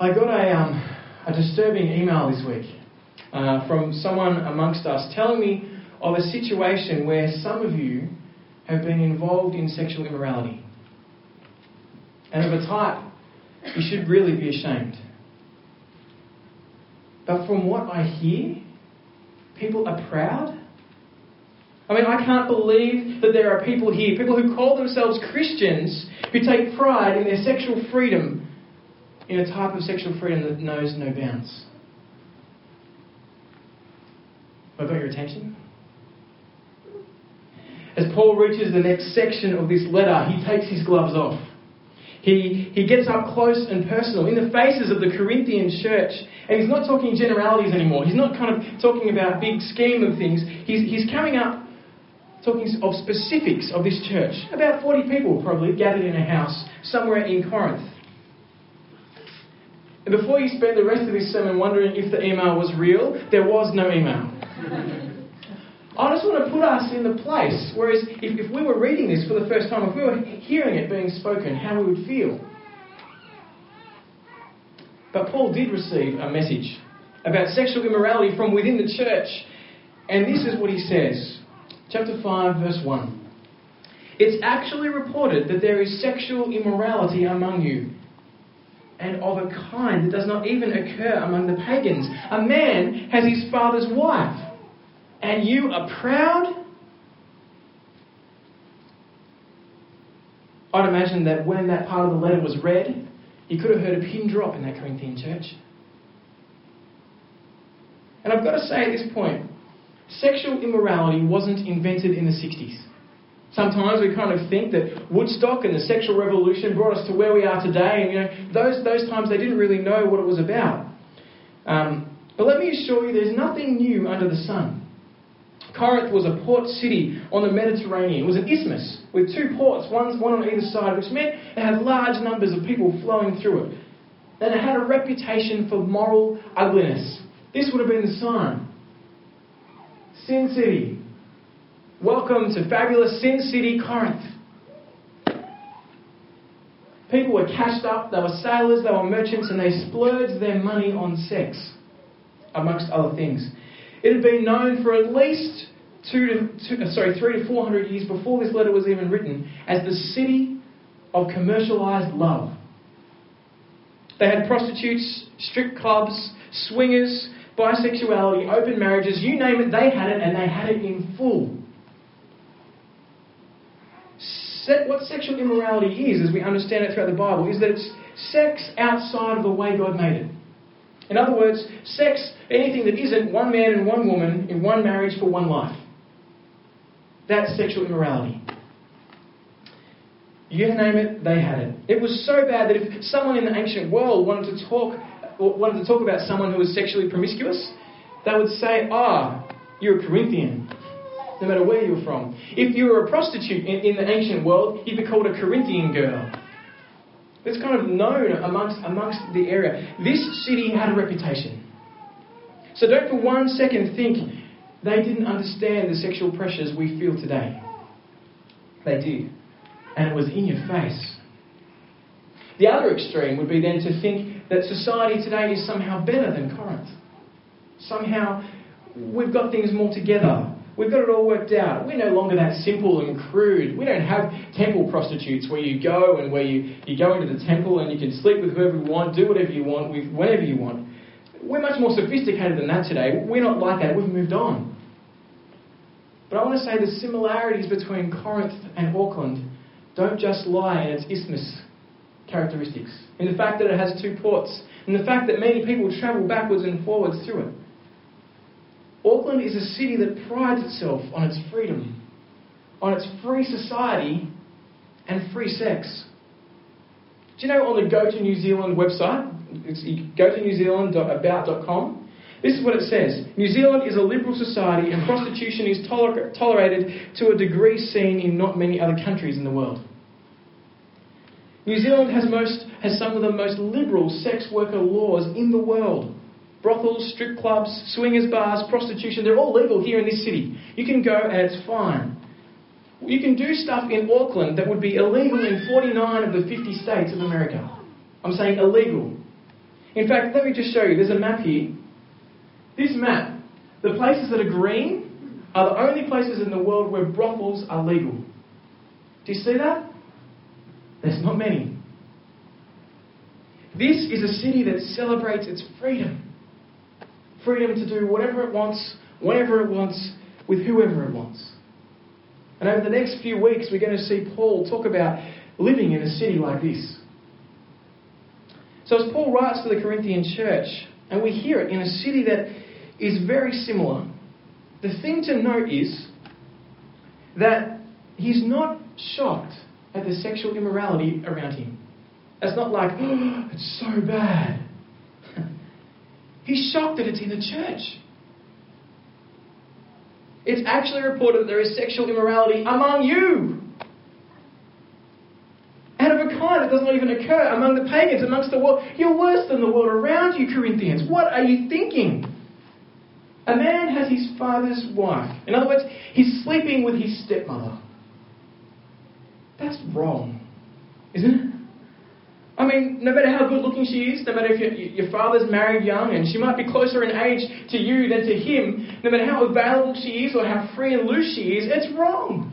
I got a, um, a disturbing email this week uh, from someone amongst us telling me of a situation where some of you have been involved in sexual immorality. And of a type you should really be ashamed. But from what I hear, people are proud. I mean, I can't believe that there are people here, people who call themselves Christians, who take pride in their sexual freedom, in a type of sexual freedom that knows no bounds. I got your attention? As Paul reaches the next section of this letter, he takes his gloves off. He, he gets up close and personal in the faces of the Corinthian church. And he's not talking generalities anymore. He's not kind of talking about big scheme of things. He's, he's coming up talking of specifics of this church. About 40 people probably gathered in a house somewhere in Corinth. And before you spend the rest of this sermon wondering if the email was real, there was no email. I just want to put us in the place. Whereas if, if we were reading this for the first time, if we were hearing it being spoken, how we would feel. But Paul did receive a message about sexual immorality from within the church. And this is what he says. Chapter 5, verse 1. It's actually reported that there is sexual immorality among you, and of a kind that does not even occur among the pagans. A man has his father's wife and you are proud? I'd imagine that when that part of the letter was read, he could have heard a pin drop in that Corinthian church. And I've got to say at this point, sexual immorality wasn't invented in the 60s. Sometimes we kind of think that Woodstock and the sexual revolution brought us to where we are today, and you know, those, those times they didn't really know what it was about. Um, but let me assure you, there's nothing new under the sun. Corinth was a port city on the Mediterranean. It was an isthmus with two ports, one, one on either side, which meant it had large numbers of people flowing through it. And it had a reputation for moral ugliness. This would have been the sign. Sin City. Welcome to fabulous Sin City, Corinth. People were cashed up, they were sailors, they were merchants, and they splurged their money on sex, amongst other things. It had been known for at least two to, two, uh, sorry, three to four hundred years before this letter was even written as the city of commercialized love. They had prostitutes, strip clubs, swingers, bisexuality, open marriages, you name it, they had it, and they had it in full. What sexual immorality is, as we understand it throughout the Bible, is that it's sex outside of the way God made it. In other words, sex, anything that isn't one man and one woman in one marriage for one life. That's sexual immorality. You name it, they had it. It was so bad that if someone in the ancient world wanted to talk, wanted to talk about someone who was sexually promiscuous, they would say, "Ah, you're a Corinthian." No matter where you're from. If you were a prostitute in, in the ancient world, you'd be called a Corinthian girl. It's kind of known amongst, amongst the area. This city had a reputation. So don't for one second think they didn't understand the sexual pressures we feel today. They did. And it was in your face. The other extreme would be then to think that society today is somehow better than Corinth. Somehow we've got things more together. We've got it all worked out. We're no longer that simple and crude. We don't have temple prostitutes where you go and where you, you go into the temple and you can sleep with whoever you want, do whatever you want, with whenever you want. We're much more sophisticated than that today. We're not like that. We've moved on. But I want to say the similarities between Corinth and Auckland don't just lie in its isthmus characteristics, in the fact that it has two ports, in the fact that many people travel backwards and forwards through it. Auckland is a city that prides itself on its freedom, on its free society and free sex. Do you know on the Go to New Zealand website, it's, go to newzealand.about.com, this is what it says New Zealand is a liberal society and prostitution is toler- tolerated to a degree seen in not many other countries in the world. New Zealand has, most, has some of the most liberal sex worker laws in the world brothels, strip clubs, swingers bars, prostitution, they're all legal here in this city. You can go and it's fine. You can do stuff in Auckland that would be illegal in 49 of the 50 states of America. I'm saying illegal. In fact, let me just show you. There's a map here. This map, the places that are green are the only places in the world where brothels are legal. Do you see that? There's not many. This is a city that celebrates its freedom freedom to do whatever it wants, whenever it wants, with whoever it wants. And over the next few weeks, we're going to see Paul talk about living in a city like this. So, as Paul writes to the Corinthian church, and we hear it in a city that is very similar, the thing to note is that he's not shocked at the sexual immorality around him. It's not like, oh, it's so bad. He's shocked that it's in the church. It's actually reported that there is sexual immorality among you. Out of a kind that does not even occur among the pagans, amongst the world. You're worse than the world around you, Corinthians. What are you thinking? A man has his father's wife. In other words, he's sleeping with his stepmother. That's wrong, isn't it? I mean, no matter how good looking she is, no matter if your, father's married young and she might be closer in age to you than to him, no matter how available she is or how free and loose she is, it's wrong.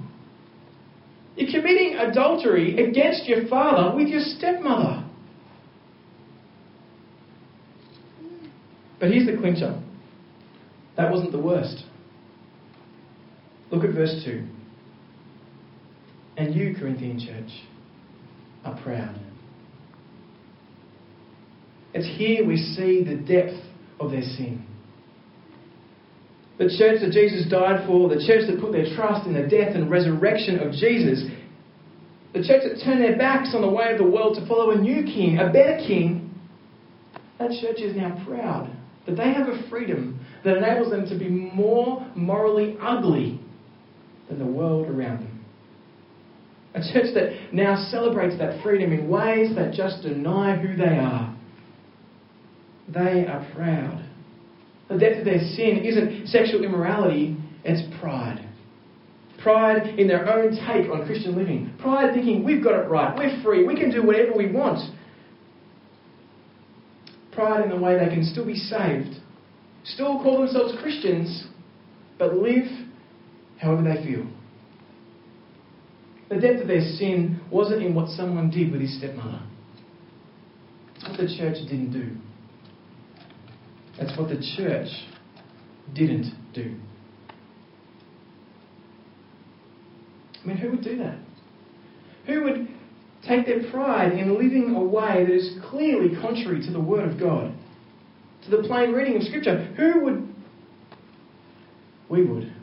You're committing adultery against your father with your stepmother. But here's the clincher that wasn't the worst. Look at verse 2. And you, Corinthian church, are proud. It's here we see the depth of their sin. The church that Jesus died for, the church that put their trust in the death and resurrection of Jesus, the church that turned their backs on the way of the world to follow a new king, a better king, that church is now proud that they have a freedom that enables them to be more morally ugly than the world around them. A church that now celebrates that freedom in ways that just deny who they are. They are proud. The depth of their sin isn't sexual immorality, it's pride. Pride in their own take on Christian living. Pride thinking we've got it right, we're free, we can do whatever we want. Pride in the way they can still be saved, still call themselves Christians, but live however they feel. The depth of their sin wasn't in what someone did with his stepmother. It's what the church didn't do. That's what the church didn't do. I mean, who would do that? Who would take their pride in living a way that is clearly contrary to the Word of God, to the plain reading of Scripture? Who would? We would.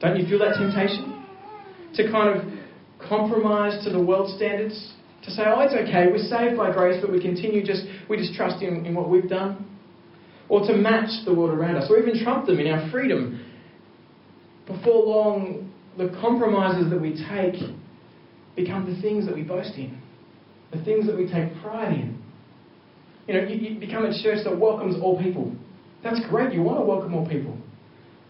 Don't you feel that temptation? To kind of compromise to the world standards? To say, oh, it's okay, we're saved by grace, but we continue just, we just trust in, in what we've done. Or to match the world around us, or even trump them in our freedom. Before long, the compromises that we take become the things that we boast in, the things that we take pride in. You know, you, you become a church that welcomes all people. That's great, you want to welcome all people.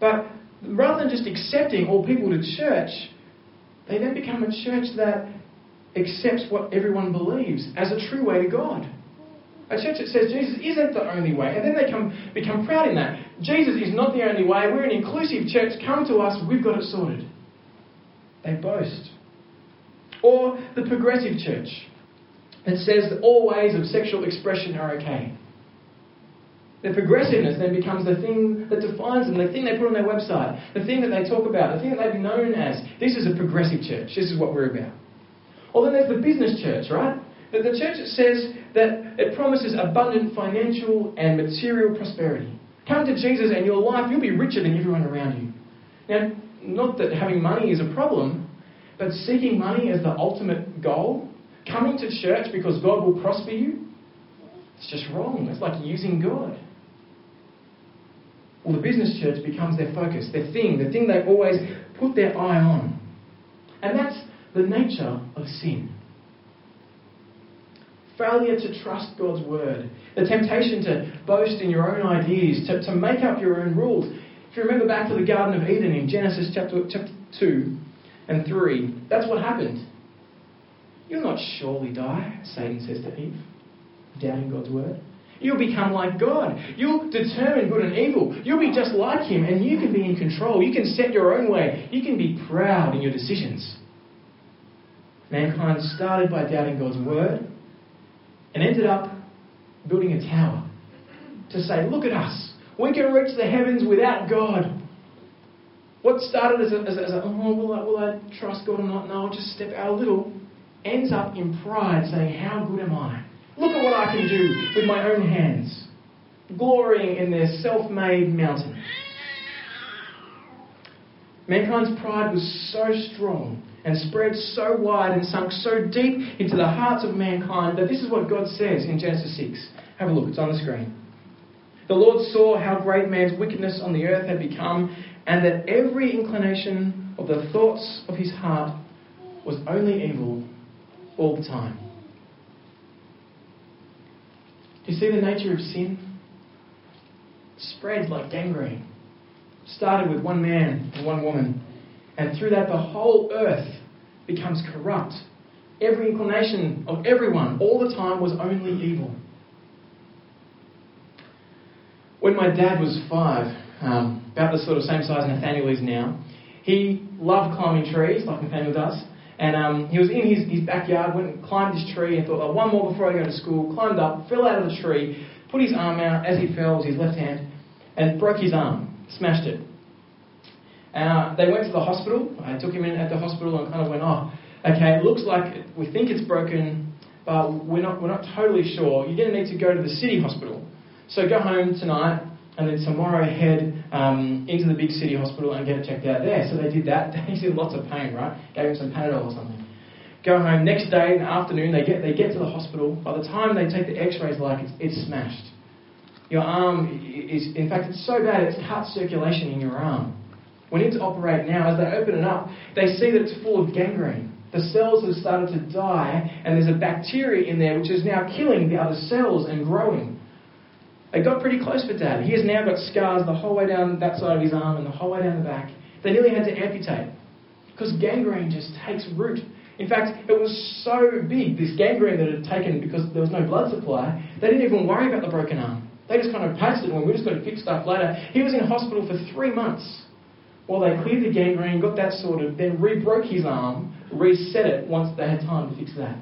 But rather than just accepting all people to church, they then become a church that accepts what everyone believes as a true way to God. A church that says Jesus isn't the only way, and then they come, become proud in that. Jesus is not the only way. We're an inclusive church. Come to us. We've got it sorted. They boast. Or the progressive church that says that all ways of sexual expression are okay. The progressiveness then becomes the thing that defines them, the thing they put on their website, the thing that they talk about, the thing that they've known as. This is a progressive church. This is what we're about. Or then there's the business church, right? The, the church says that it promises abundant financial and material prosperity. Come to Jesus and your life, you'll be richer than everyone around you. Now, not that having money is a problem, but seeking money as the ultimate goal, coming to church because God will prosper you, it's just wrong. It's like using God. Well, the business church becomes their focus, their thing, the thing they always put their eye on. And that's the nature of sin. Failure to trust God's word, the temptation to boast in your own ideas, to, to make up your own rules. If you remember back to the Garden of Eden in Genesis chapter, chapter 2 and 3, that's what happened. You'll not surely die, Satan says to Eve. doubting God's word. You'll become like God. You'll determine good and evil. You'll be just like Him, and you can be in control. You can set your own way. You can be proud in your decisions. Mankind started by doubting God's word and ended up building a tower to say, Look at us. We can reach the heavens without God. What started as a, as a, as a oh, will I, will I trust God or not? No, I'll just step out a little, ends up in pride saying, How good am I? Look at what I can do with my own hands, glorying in their self made mountain. Mankind's pride was so strong and spread so wide and sunk so deep into the hearts of mankind that this is what God says in Genesis 6. Have a look, it's on the screen. The Lord saw how great man's wickedness on the earth had become, and that every inclination of the thoughts of his heart was only evil all the time. Do you see the nature of sin? It spreads like gangrene. Started with one man and one woman, and through that the whole earth becomes corrupt. Every inclination of everyone all the time was only evil. When my dad was five, um, about the sort of same size Nathaniel is now, he loved climbing trees like Nathaniel does. And um, he was in his, his backyard, went and climbed this tree and thought, oh, one more before I go to school. Climbed up, fell out of the tree, put his arm out as he fell his left hand, and broke his arm, smashed it. Uh, they went to the hospital. I took him in at the hospital and kind of went, oh, okay, it looks like we think it's broken, but we're not, we're not totally sure. You're going to need to go to the city hospital. So go home tonight and then tomorrow head um, into the big city hospital and get it checked out there. So they did that. He's in lots of pain, right? Gave him some Panadol or something. Go home. Next day in the afternoon, they get, they get to the hospital. By the time they take the x-rays, like it's, it's smashed. Your arm is, in fact, it's so bad it's cut circulation in your arm. We need to operate now. As they open it up, they see that it's full of gangrene. The cells have started to die, and there's a bacteria in there which is now killing the other cells and growing. They got pretty close for Dad. He has now got scars the whole way down that side of his arm and the whole way down the back. They nearly had to amputate because gangrene just takes root. In fact, it was so big, this gangrene that had taken because there was no blood supply, they didn't even worry about the broken arm. They just kind of patched it and we just got to fix stuff later. He was in hospital for three months while they cleared the gangrene, got that sorted, then re-broke his arm, reset it once they had time to fix that.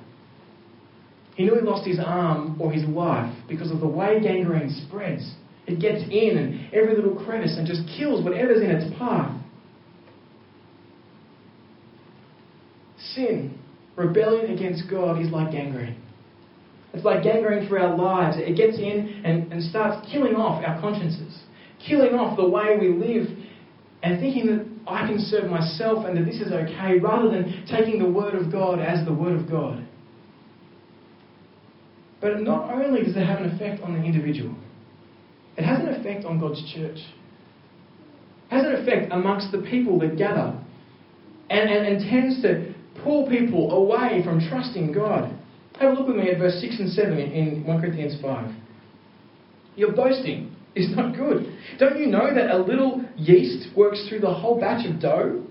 He knew he lost his arm or his life because of the way gangrene spreads. It gets in and every little crevice and just kills whatever's in its path. Sin, rebellion against God, is like gangrene. It's like gangrene for our lives. It gets in and, and starts killing off our consciences, killing off the way we live, and thinking that I can serve myself and that this is okay, rather than taking the Word of God as the Word of God. But not only does it have an effect on the individual, it has an effect on God's church. It has an effect amongst the people that gather and, and, and tends to pull people away from trusting God. Have a look with me at verse 6 and 7 in 1 Corinthians 5. You're boasting is not good. Don't you know that a little yeast works through the whole batch of dough?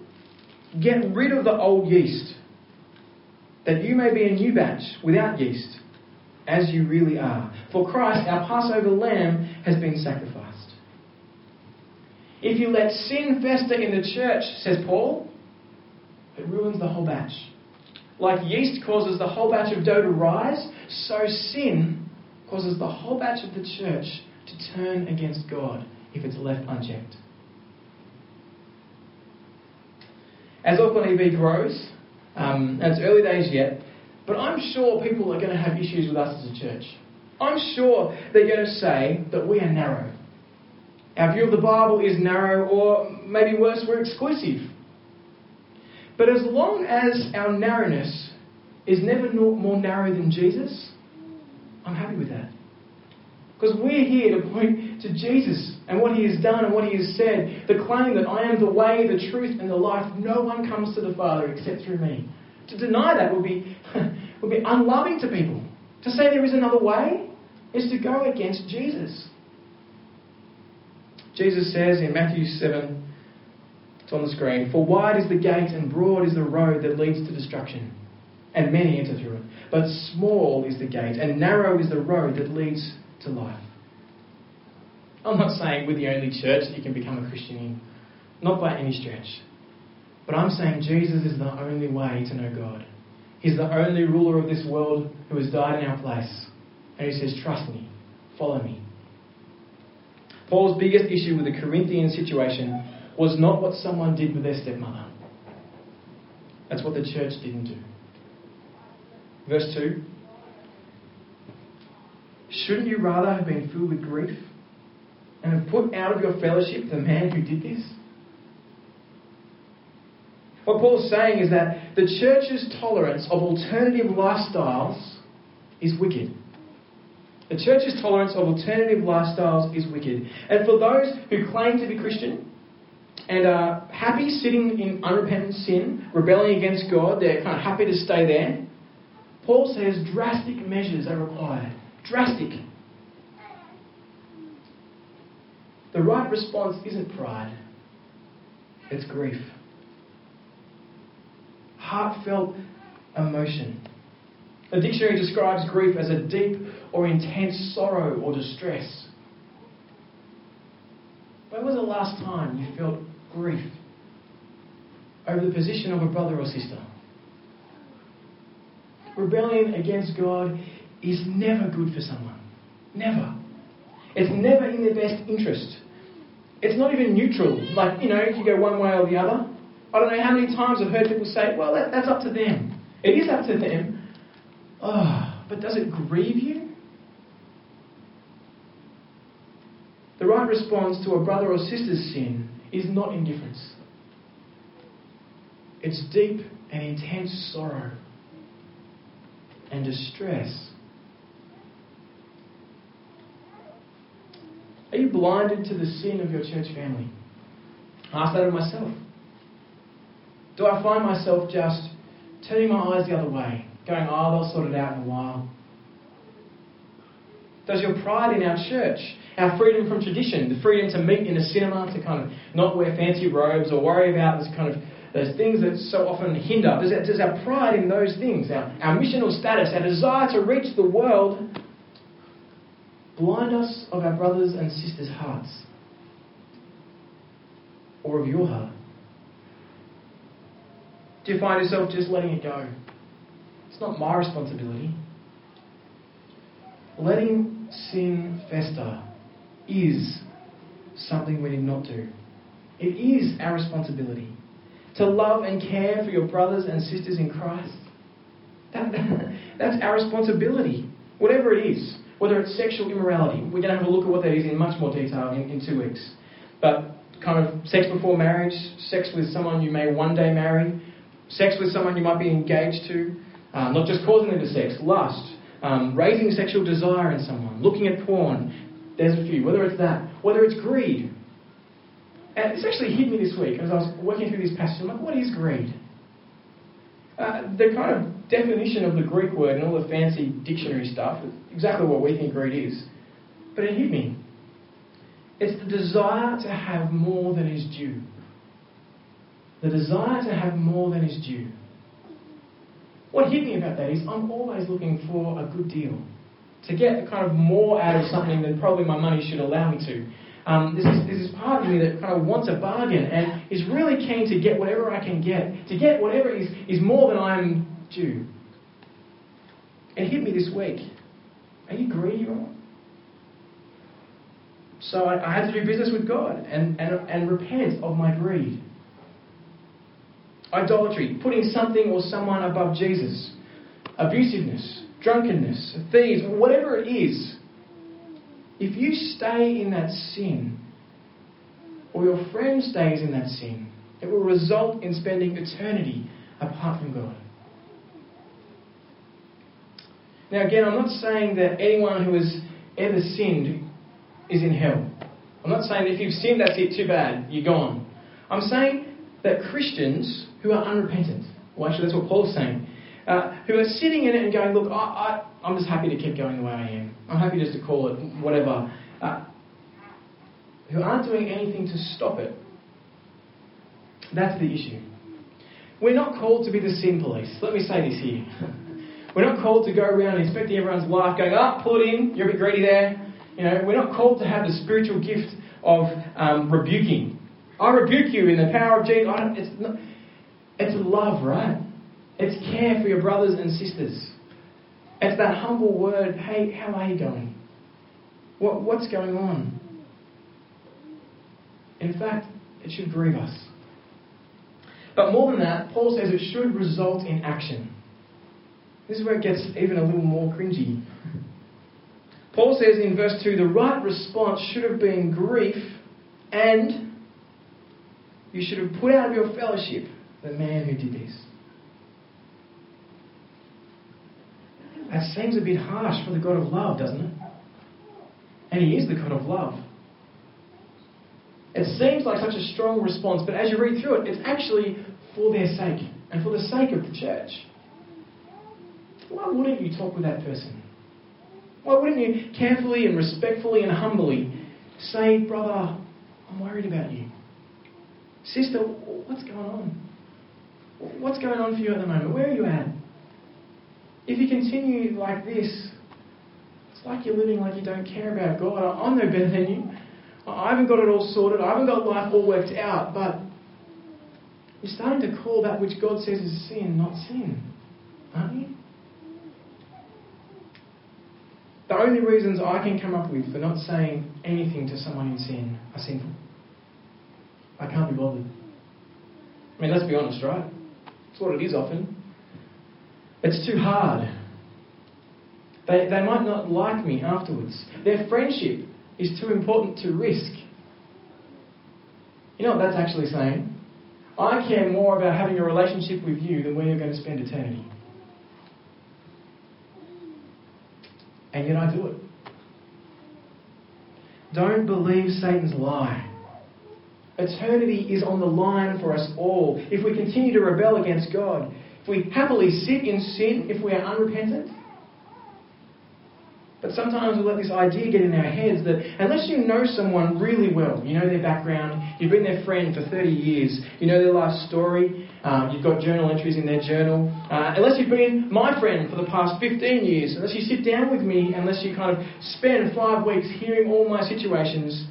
Get rid of the old yeast, that you may be a new batch without yeast as you really are. For Christ, our Passover lamb, has been sacrificed. If you let sin fester in the church, says Paul, it ruins the whole batch. Like yeast causes the whole batch of dough to rise, so sin causes the whole batch of the church to turn against God if it's left unchecked. As Auckland EV grows, um, and it's early days yet, but I'm sure people are going to have issues with us as a church. I'm sure they're going to say that we are narrow. Our view of the Bible is narrow, or maybe worse, we're exclusive. But as long as our narrowness is never more narrow than Jesus, I'm happy with that. Because we're here to point to Jesus and what he has done and what he has said. The claim that I am the way, the truth, and the life. No one comes to the Father except through me. To deny that would be, would be unloving to people. To say there is another way is to go against Jesus. Jesus says in Matthew 7, it's on the screen, For wide is the gate and broad is the road that leads to destruction, and many enter through it. But small is the gate, and narrow is the road that leads to life. I'm not saying we're the only church that you can become a Christian in, not by any stretch. But I'm saying Jesus is the only way to know God. He's the only ruler of this world who has died in our place. And he says, Trust me, follow me. Paul's biggest issue with the Corinthian situation was not what someone did with their stepmother. That's what the church didn't do. Verse 2 Shouldn't you rather have been filled with grief and have put out of your fellowship the man who did this? What Paul's saying is that the church's tolerance of alternative lifestyles is wicked. The church's tolerance of alternative lifestyles is wicked. And for those who claim to be Christian and are happy sitting in unrepentant sin, rebelling against God, they're kind of happy to stay there. Paul says drastic measures are required. Drastic. The right response isn't pride, it's grief. Heartfelt emotion. The dictionary describes grief as a deep or intense sorrow or distress. When was the last time you felt grief over the position of a brother or sister? Rebellion against God is never good for someone. Never. It's never in their best interest. It's not even neutral. Like, you know, if you go one way or the other. I don't know how many times I've heard people say, well, that, that's up to them. It is up to them. Oh, but does it grieve you? The right response to a brother or sister's sin is not indifference. It's deep and intense sorrow and distress. Are you blinded to the sin of your church family? I ask that of myself. Do I find myself just turning my eyes the other way, going, oh, they'll sort it out in a while? Does your pride in our church, our freedom from tradition, the freedom to meet in a cinema, to kind of not wear fancy robes or worry about this kind of those things that so often hinder, does, does our pride in those things, our, our missional status, our desire to reach the world, blind us of our brothers and sisters' hearts? Or of your heart? Do you find yourself just letting it go? It's not my responsibility. Letting sin fester is something we need not do. It is our responsibility to love and care for your brothers and sisters in Christ. That, that's our responsibility, whatever it is. Whether it's sexual immorality, we're going to have a look at what that is in much more detail in, in two weeks. But kind of sex before marriage, sex with someone you may one day marry, sex with someone you might be engaged to, um, not just causing them to sex, lust, um, raising sexual desire in someone, looking at porn. There's a few. Whether it's that, whether it's greed. And it's actually hit me this week as I was working through this passage. I'm like, what is greed? Uh, the kind of definition of the Greek word and all the fancy dictionary stuff is exactly what we think greed is. But it hit me. It's the desire to have more than is due. The desire to have more than is due. What hit me about that is I'm always looking for a good deal. To get kind of more out of something than probably my money should allow me to. Um, this, is, this is part of me that kind of wants a bargain and is really keen to get whatever I can get. To get whatever is, is more than I'm due. It hit me this week. Are you greedy not? So I, I, had to do business with God and, and, and repent of my greed. Idolatry, putting something or someone above Jesus. Abusiveness, drunkenness, thieves, whatever it is. If you stay in that sin, or your friend stays in that sin, it will result in spending eternity apart from God. Now, again, I'm not saying that anyone who has ever sinned is in hell. I'm not saying if you've sinned, that's it, too bad, you're gone. I'm saying that Christians who are unrepentant, well, actually, that's what Paul's saying, uh, who are sitting in it and going, Look, I, I, am just happy to keep going the way I am. I'm happy just to call it whatever. Uh, who aren't doing anything to stop it. That's the issue. we're not called to be the sin police. Let me say this here. We're not called to go around inspecting everyone's life, going, oh, pull it in, you're a bit greedy there. You know, we're not called to have the spiritual gift of um, rebuking. I rebuke you in the power of Jesus. it's, not, it's love, right? It's care for your brothers and sisters. It's that humble word, hey, how are you going? What, what's going on? In fact, it should grieve us. But more than that, Paul says it should result in action. This is where it gets even a little more cringy. Paul says in verse 2 the right response should have been grief, and you should have put out of your fellowship the man who did this. That seems a bit harsh for the God of love, doesn't it? And He is the God of love. It seems like such a strong response, but as you read through it, it's actually for their sake and for the sake of the church. Why wouldn't you talk with that person? Why wouldn't you carefully and respectfully and humbly say, Brother, I'm worried about you? Sister, what's going on? What's going on for you at the moment? Where are you at? If you continue like this, it's like you're living like you don't care about God. I'm no better than you. I haven't got it all sorted. I haven't got life all worked out. But you're starting to call that which God says is sin, not sin. Aren't you? The only reasons I can come up with for not saying anything to someone in sin are sinful. I can't be bothered. I mean, let's be honest, right? It's what it is often. It's too hard. They, they might not like me afterwards. Their friendship is too important to risk. You know what that's actually saying? I care more about having a relationship with you than where you're going to spend eternity. And yet I do it. Don't believe Satan's lie. Eternity is on the line for us all. If we continue to rebel against God, we happily sit in sin, if we are unrepentant, but sometimes we let this idea get in our heads that unless you know someone really well, you know their background, you've been their friend for 30 years, you know their life story, uh, you've got journal entries in their journal, uh, unless you've been my friend for the past 15 years, unless you sit down with me, unless you kind of spend five weeks hearing all my situations,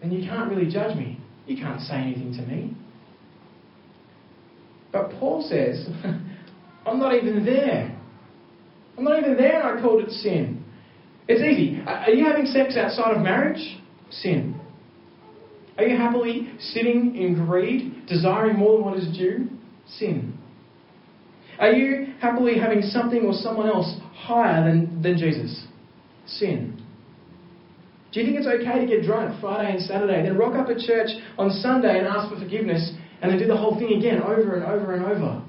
then you can't really judge me. You can't say anything to me. But Paul says, I'm not even there. I'm not even there and I called it sin. It's easy. Uh, are you having sex outside of marriage? Sin. Are you happily sitting in greed, desiring more than what is due? Sin. Are you happily having something or someone else higher than, than Jesus? Sin. Do you think it's okay to get drunk Friday and Saturday, then rock up at church on Sunday and ask for forgiveness, and they do the whole thing again over and over and over?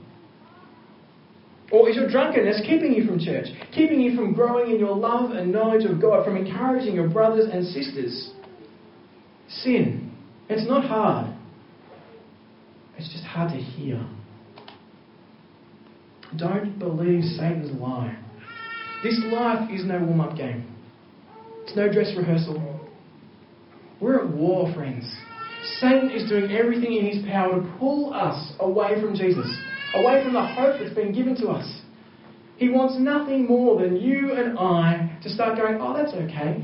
Or is your drunkenness keeping you from church, keeping you from growing in your love and knowledge of God, from encouraging your brothers and sisters? Sin. It's not hard, it's just hard to hear. Don't believe Satan's lie. This life is no warm up game, it's no dress rehearsal. We're at war, friends. Satan is doing everything in his power to pull us away from Jesus away from the hope that's been given to us. He wants nothing more than you and I to start going, oh, that's okay.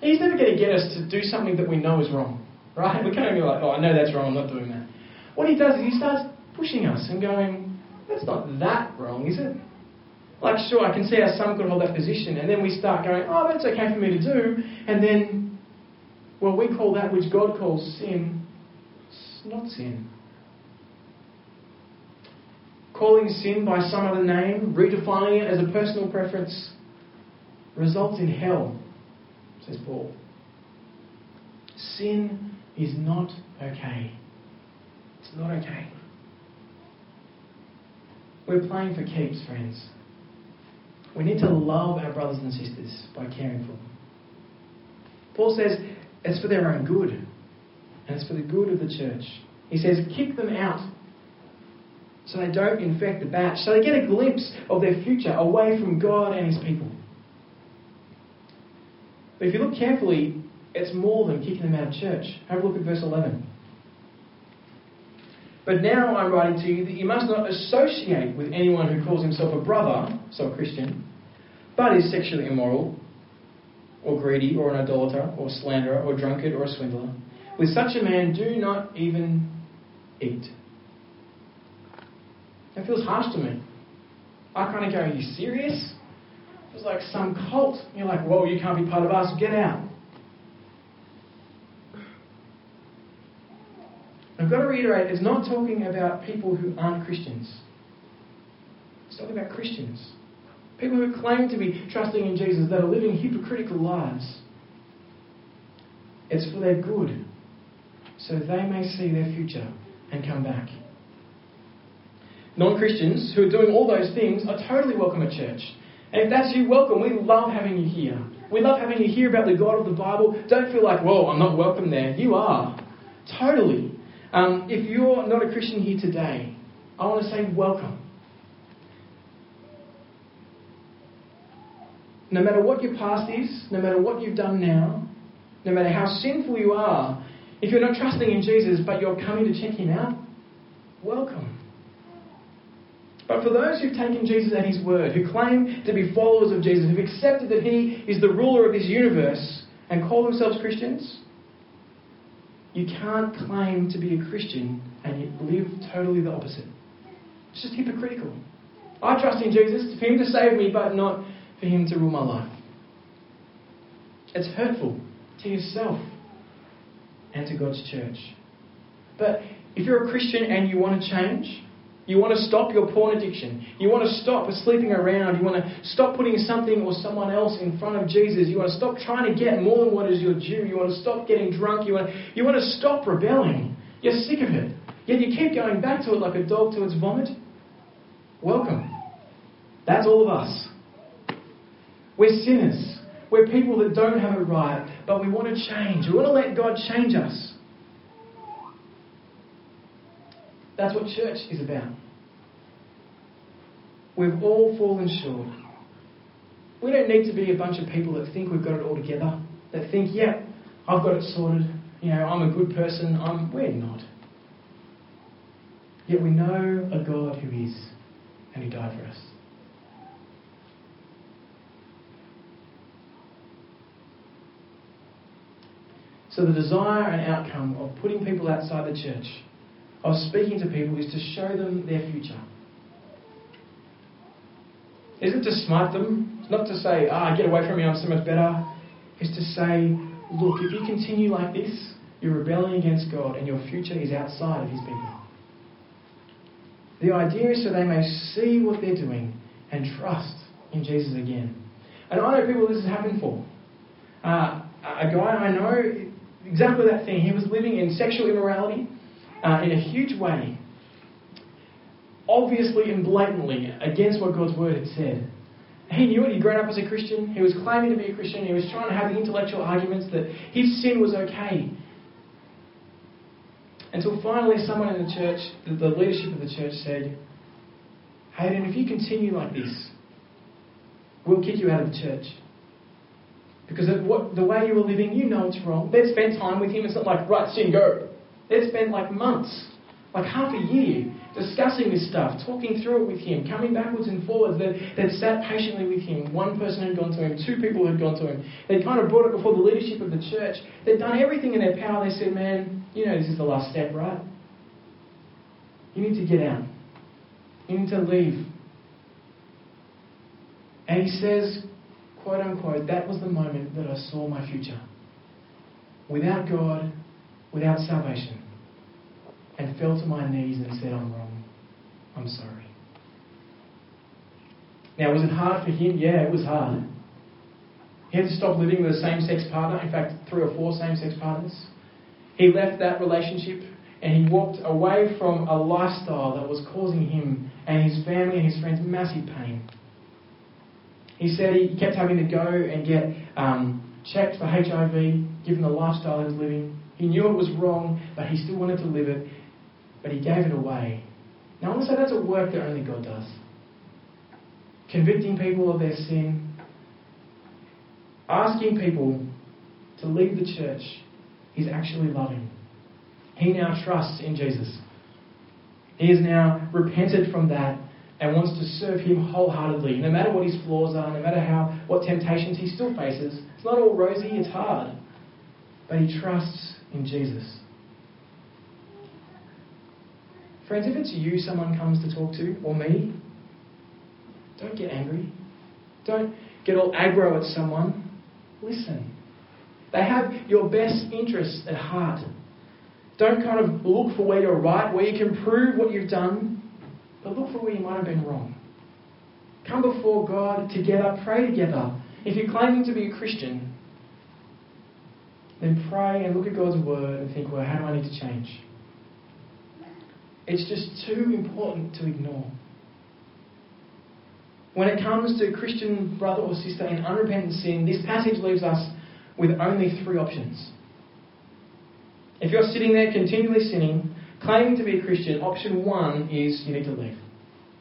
He's never going to get us to do something that we know is wrong, right? We can't be like, oh, I know that's wrong, I'm not doing that. What he does is he starts pushing us and going, that's not that wrong, is it? Like, sure, I can see how some could hold that position, and then we start going, oh, that's okay for me to do, and then, well, we call that which God calls sin, not sin calling sin by some other name, redefining it as a personal preference, results in hell, says Paul. Sin is not okay. It's not okay. We're playing for keeps, friends. We need to love our brothers and sisters by caring for them. Paul says it's for their own good, and it's for the good of the church. He says, kick them out so they don't infect the batch, so they get a glimpse of their future away from God and His people. But if you look carefully, it's more than kicking them out of church. Have a look at verse 11. But now I'm writing to you that you must not associate with anyone who calls himself a brother, so a Christian, but is sexually immoral, or greedy, or an idolater, or slanderer, or drunkard, or a swindler. With such a man, do not even eat. That feels harsh to me. I kind of go, Are you serious? It was like some cult. You're like, Whoa, you can't be part of us, get out. I've got to reiterate, it's not talking about people who aren't Christians. It's talking about Christians. People who claim to be trusting in Jesus that are living hypocritical lives. It's for their good, so they may see their future and come back. Non Christians who are doing all those things are totally welcome at church. And if that's you, welcome. We love having you here. We love having you hear about the God of the Bible. Don't feel like, whoa, I'm not welcome there. You are. Totally. Um, if you're not a Christian here today, I want to say welcome. No matter what your past is, no matter what you've done now, no matter how sinful you are, if you're not trusting in Jesus but you're coming to check him out, welcome. But for those who've taken Jesus at his word, who claim to be followers of Jesus, who've accepted that he is the ruler of this universe and call themselves Christians, you can't claim to be a Christian and yet live totally the opposite. It's just hypocritical. I trust in Jesus for him to save me, but not for him to rule my life. It's hurtful to yourself and to God's church. But if you're a Christian and you want to change, you want to stop your porn addiction. You want to stop sleeping around. You want to stop putting something or someone else in front of Jesus. You want to stop trying to get more than what is your due. You want to stop getting drunk. You want to, you want to stop rebelling. You're sick of it. Yet you keep going back to it like a dog to its vomit. Welcome. That's all of us. We're sinners. We're people that don't have it right, but we want to change. We want to let God change us. That's what church is about. We've all fallen short. We don't need to be a bunch of people that think we've got it all together, that think, yeah, I've got it sorted, you know, I'm a good person. I'm, we're not. Yet we know a God who is and who died for us. So, the desire and outcome of putting people outside the church of speaking to people is to show them their future. Isn't to smite them, not to say, ah, get away from me, I'm so much better. It's to say, look, if you continue like this, you're rebelling against God and your future is outside of His people. The idea is so they may see what they're doing and trust in Jesus again. And I know people this has happened for. Uh, a guy I know, exactly that thing. He was living in sexual immorality uh, in a huge way, obviously and blatantly against what God's word had said. He knew it. He'd grown up as a Christian. He was claiming to be a Christian. He was trying to have the intellectual arguments that his sin was okay. Until finally, someone in the church, the, the leadership of the church, said, Hayden, if you continue like this, we'll kick you out of the church. Because what, the way you were living, you know it's wrong. They'd spent time with him. It's not like, right, sin, go. They'd spent like months, like half a year, discussing this stuff, talking through it with him, coming backwards and forwards. They'd, they'd sat patiently with him. One person had gone to him, two people had gone to him. They'd kind of brought it before the leadership of the church. They'd done everything in their power. They said, Man, you know this is the last step, right? You need to get out. You need to leave. And he says, quote unquote, that was the moment that I saw my future. Without God, without salvation and fell to my knees and said, I'm wrong. I'm sorry. Now, was it hard for him? Yeah, it was hard. He had to stop living with a same sex partner, in fact, three or four same sex partners. He left that relationship and he walked away from a lifestyle that was causing him and his family and his friends massive pain. He said he kept having to go and get um, checked for HIV, given the lifestyle he was living. He knew it was wrong, but he still wanted to live it, but he gave it away. Now, I want to say that's a work that only God does. Convicting people of their sin, asking people to leave the church, he's actually loving. He now trusts in Jesus. He has now repented from that and wants to serve Him wholeheartedly. No matter what his flaws are, no matter how what temptations he still faces, it's not all rosy, it's hard. But he trusts in Jesus. Friends, if it's you someone comes to talk to, or me, don't get angry. Don't get all aggro at someone. Listen. They have your best interests at heart. Don't kind of look for where you're right, where you can prove what you've done, but look for where you might have been wrong. Come before God together, pray together. If you're claiming to be a Christian, then pray and look at God's word and think, well, how do I need to change? It's just too important to ignore. When it comes to Christian brother or sister in unrepentant sin, this passage leaves us with only three options. If you're sitting there continually sinning, claiming to be a Christian, option one is you need to leave.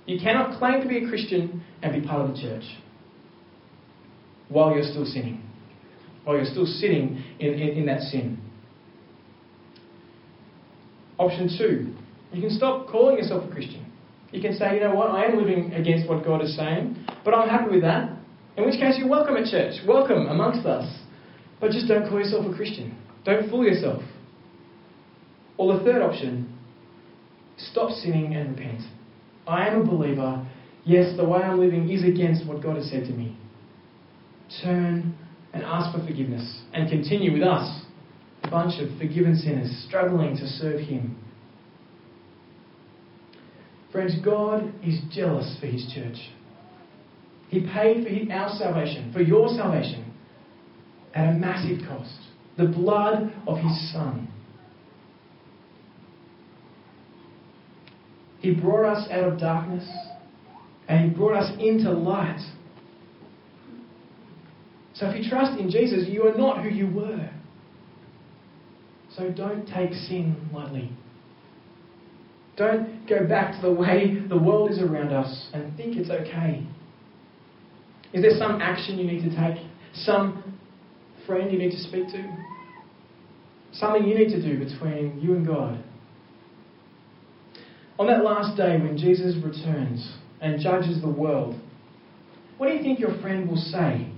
You cannot claim to be a Christian and be part of the church while you're still sinning, while you're still sitting in, in, in that sin. Option two, you can stop calling yourself a Christian. You can say, you know what, I am living against what God is saying, but I'm happy with that. In which case, you're welcome at church, welcome amongst us. But just don't call yourself a Christian. Don't fool yourself. Or the third option, stop sinning and repent. I am a believer. Yes, the way I'm living is against what God has said to me. Turn and ask for forgiveness and continue with us, a bunch of forgiven sinners struggling to serve Him. Friends, God is jealous for His church. He paid for our salvation, for your salvation, at a massive cost the blood of His Son. He brought us out of darkness and He brought us into light. So if you trust in Jesus, you are not who you were. So don't take sin lightly. Don't go back to the way the world is around us and think it's okay. Is there some action you need to take? Some friend you need to speak to? Something you need to do between you and God? On that last day when Jesus returns and judges the world, what do you think your friend will say?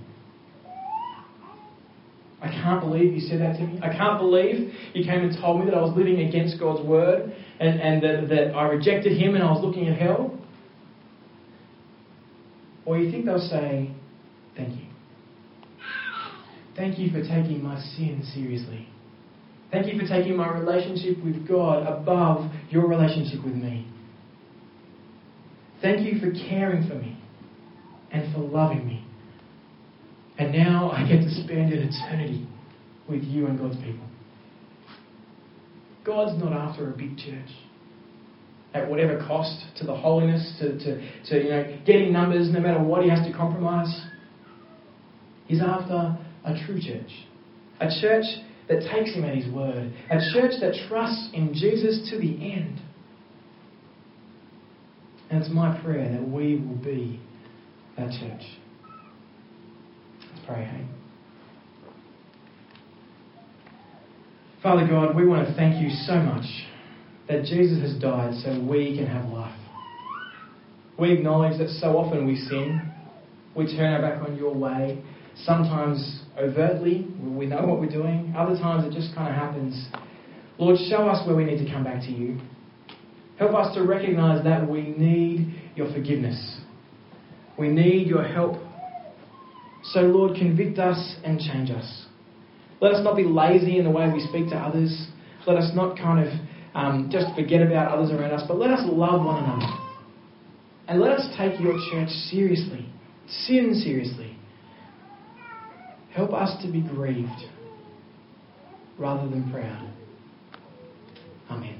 I can't believe you said that to me. I can't believe you came and told me that I was living against God's word and, and that, that I rejected Him and I was looking at hell. Or you think they'll say, Thank you. Thank you for taking my sin seriously. Thank you for taking my relationship with God above your relationship with me. Thank you for caring for me and for loving me. And now I get to spend an eternity with you and God's people. God's not after a big church at whatever cost to the holiness, to, to, to you know, getting numbers no matter what he has to compromise. He's after a true church. A church that takes him at his word. A church that trusts in Jesus to the end. And it's my prayer that we will be that church. Let's pray, hey? Father God, we want to thank you so much that Jesus has died so we can have life. We acknowledge that so often we sin, we turn our back on your way, sometimes overtly, we know what we're doing, other times it just kind of happens. Lord, show us where we need to come back to you. Help us to recognize that we need your forgiveness. We need your help. So, Lord, convict us and change us. Let us not be lazy in the way we speak to others. Let us not kind of um, just forget about others around us, but let us love one another. And let us take your church seriously, sin seriously. Help us to be grieved rather than proud. Amen.